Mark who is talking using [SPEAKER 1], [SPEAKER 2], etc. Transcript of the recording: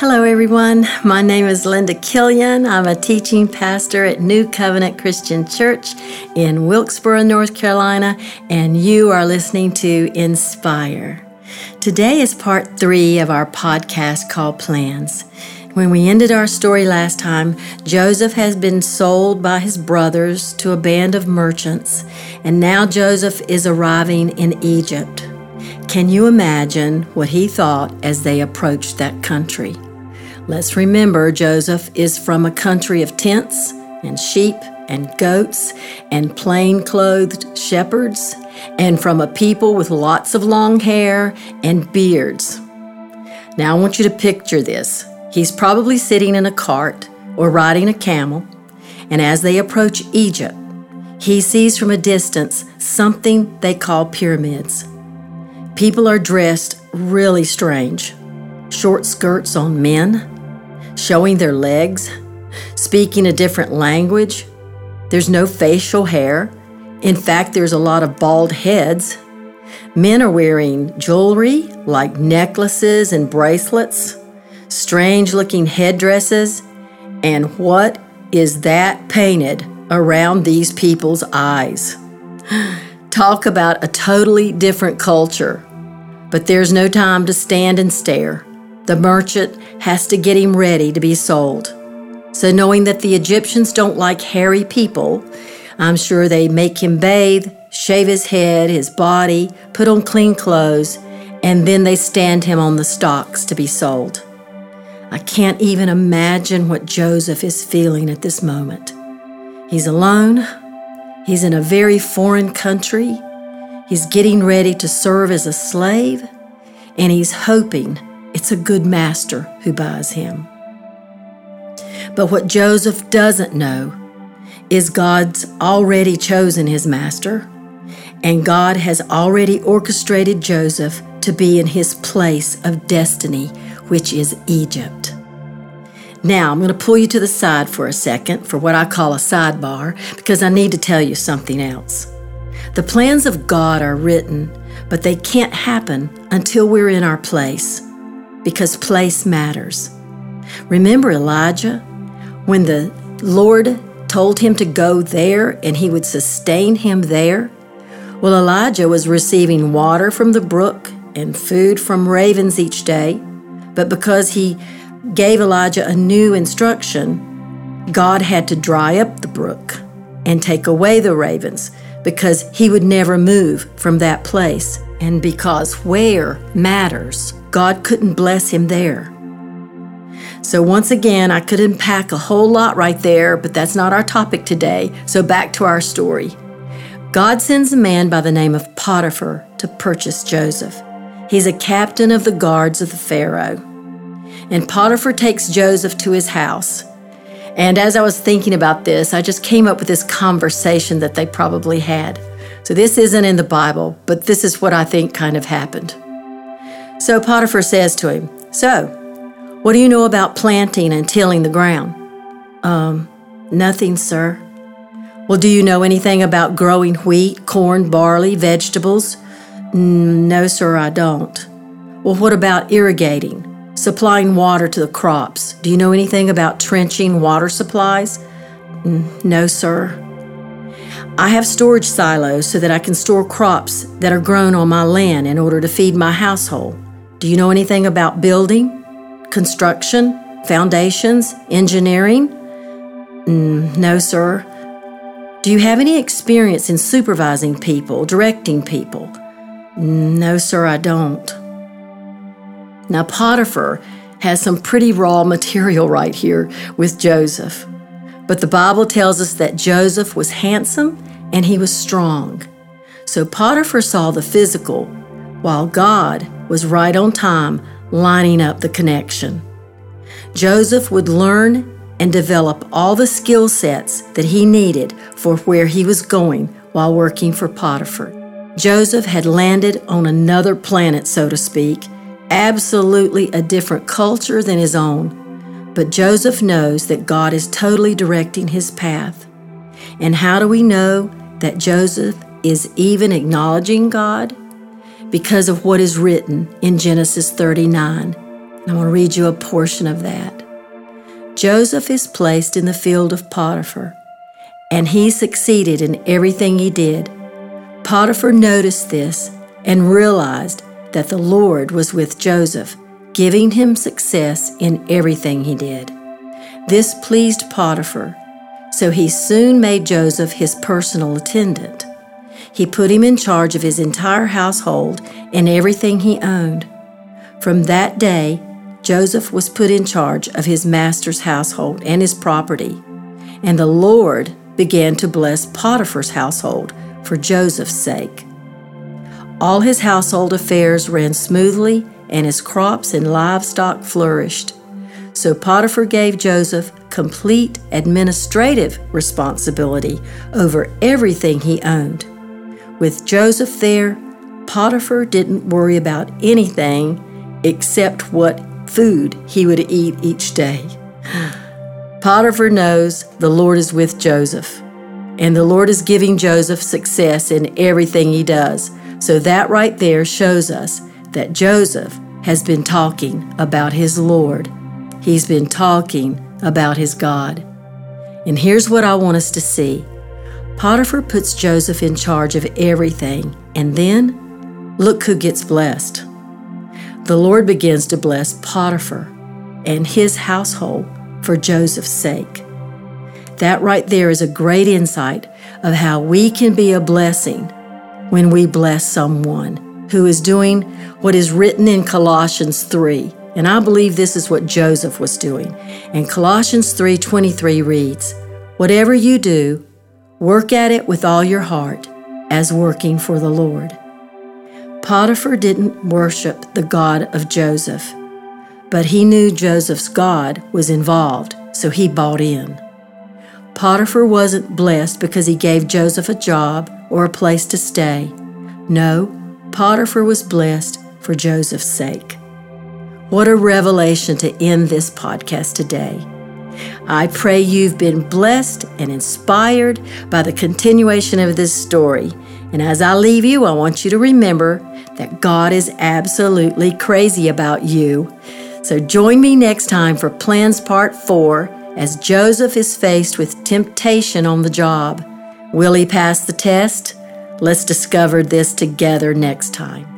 [SPEAKER 1] Hello, everyone. My name is Linda Killian. I'm a teaching pastor at New Covenant Christian Church in Wilkesboro, North Carolina, and you are listening to Inspire. Today is part three of our podcast called Plans. When we ended our story last time, Joseph has been sold by his brothers to a band of merchants, and now Joseph is arriving in Egypt. Can you imagine what he thought as they approached that country? Let's remember Joseph is from a country of tents and sheep and goats and plain clothed shepherds, and from a people with lots of long hair and beards. Now I want you to picture this. He's probably sitting in a cart or riding a camel, and as they approach Egypt, he sees from a distance something they call pyramids. People are dressed really strange short skirts on men, showing their legs, speaking a different language. There's no facial hair. In fact, there's a lot of bald heads. Men are wearing jewelry like necklaces and bracelets, strange looking headdresses, and what is that painted around these people's eyes? Talk about a totally different culture. But there's no time to stand and stare. The merchant has to get him ready to be sold. So, knowing that the Egyptians don't like hairy people, I'm sure they make him bathe, shave his head, his body, put on clean clothes, and then they stand him on the stocks to be sold. I can't even imagine what Joseph is feeling at this moment. He's alone, he's in a very foreign country, he's getting ready to serve as a slave, and he's hoping it's a good master who buys him. But what Joseph doesn't know is God's already chosen his master, and God has already orchestrated Joseph to be in his place of destiny, which is Egypt. Now, I'm going to pull you to the side for a second for what I call a sidebar because I need to tell you something else. The plans of God are written, but they can't happen until we're in our place because place matters. Remember Elijah when the Lord told him to go there and he would sustain him there? Well, Elijah was receiving water from the brook and food from ravens each day, but because he gave Elijah a new instruction, God had to dry up the brook and take away the ravens because he would never move from that place and because where matters. God couldn't bless him there. So, once again, I could unpack a whole lot right there, but that's not our topic today. So, back to our story. God sends a man by the name of Potiphar to purchase Joseph. He's a captain of the guards of the Pharaoh. And Potiphar takes Joseph to his house. And as I was thinking about this, I just came up with this conversation that they probably had. So, this isn't in the Bible, but this is what I think kind of happened. So Potiphar says to him, So, what do you know about planting and tilling the ground? Um, nothing, sir. Well, do you know anything about growing wheat, corn, barley, vegetables? No, sir, I don't. Well, what about irrigating, supplying water to the crops? Do you know anything about trenching water supplies? No, sir. I have storage silos so that I can store crops that are grown on my land in order to feed my household. Do you know anything about building, construction, foundations, engineering? Mm, no, sir. Do you have any experience in supervising people, directing people? Mm, no, sir, I don't. Now, Potiphar has some pretty raw material right here with Joseph. But the Bible tells us that Joseph was handsome and he was strong. So Potiphar saw the physical, while God was right on time, lining up the connection. Joseph would learn and develop all the skill sets that he needed for where he was going while working for Potiphar. Joseph had landed on another planet, so to speak, absolutely a different culture than his own. But Joseph knows that God is totally directing his path. And how do we know that Joseph is even acknowledging God? Because of what is written in Genesis 39. I'm going to read you a portion of that. Joseph is placed in the field of Potiphar, and he succeeded in everything he did. Potiphar noticed this and realized that the Lord was with Joseph, giving him success in everything he did. This pleased Potiphar, so he soon made Joseph his personal attendant. He put him in charge of his entire household and everything he owned. From that day, Joseph was put in charge of his master's household and his property, and the Lord began to bless Potiphar's household for Joseph's sake. All his household affairs ran smoothly, and his crops and livestock flourished. So Potiphar gave Joseph complete administrative responsibility over everything he owned. With Joseph there, Potiphar didn't worry about anything except what food he would eat each day. Potiphar knows the Lord is with Joseph, and the Lord is giving Joseph success in everything he does. So that right there shows us that Joseph has been talking about his Lord. He's been talking about his God. And here's what I want us to see Potiphar puts Joseph in charge of everything, and then look who gets blessed the Lord begins to bless Potiphar and his household for Joseph's sake. That right there is a great insight of how we can be a blessing when we bless someone who is doing what is written in Colossians 3. And I believe this is what Joseph was doing. And Colossians 3:23 reads, "Whatever you do, work at it with all your heart, as working for the Lord." Potiphar didn't worship the God of Joseph, but he knew Joseph's God was involved, so he bought in. Potiphar wasn't blessed because he gave Joseph a job or a place to stay. No, Potiphar was blessed for Joseph's sake. What a revelation to end this podcast today. I pray you've been blessed and inspired by the continuation of this story. And as I leave you, I want you to remember that God is absolutely crazy about you. So join me next time for Plans Part 4 as Joseph is faced with temptation on the job. Will he pass the test? Let's discover this together next time.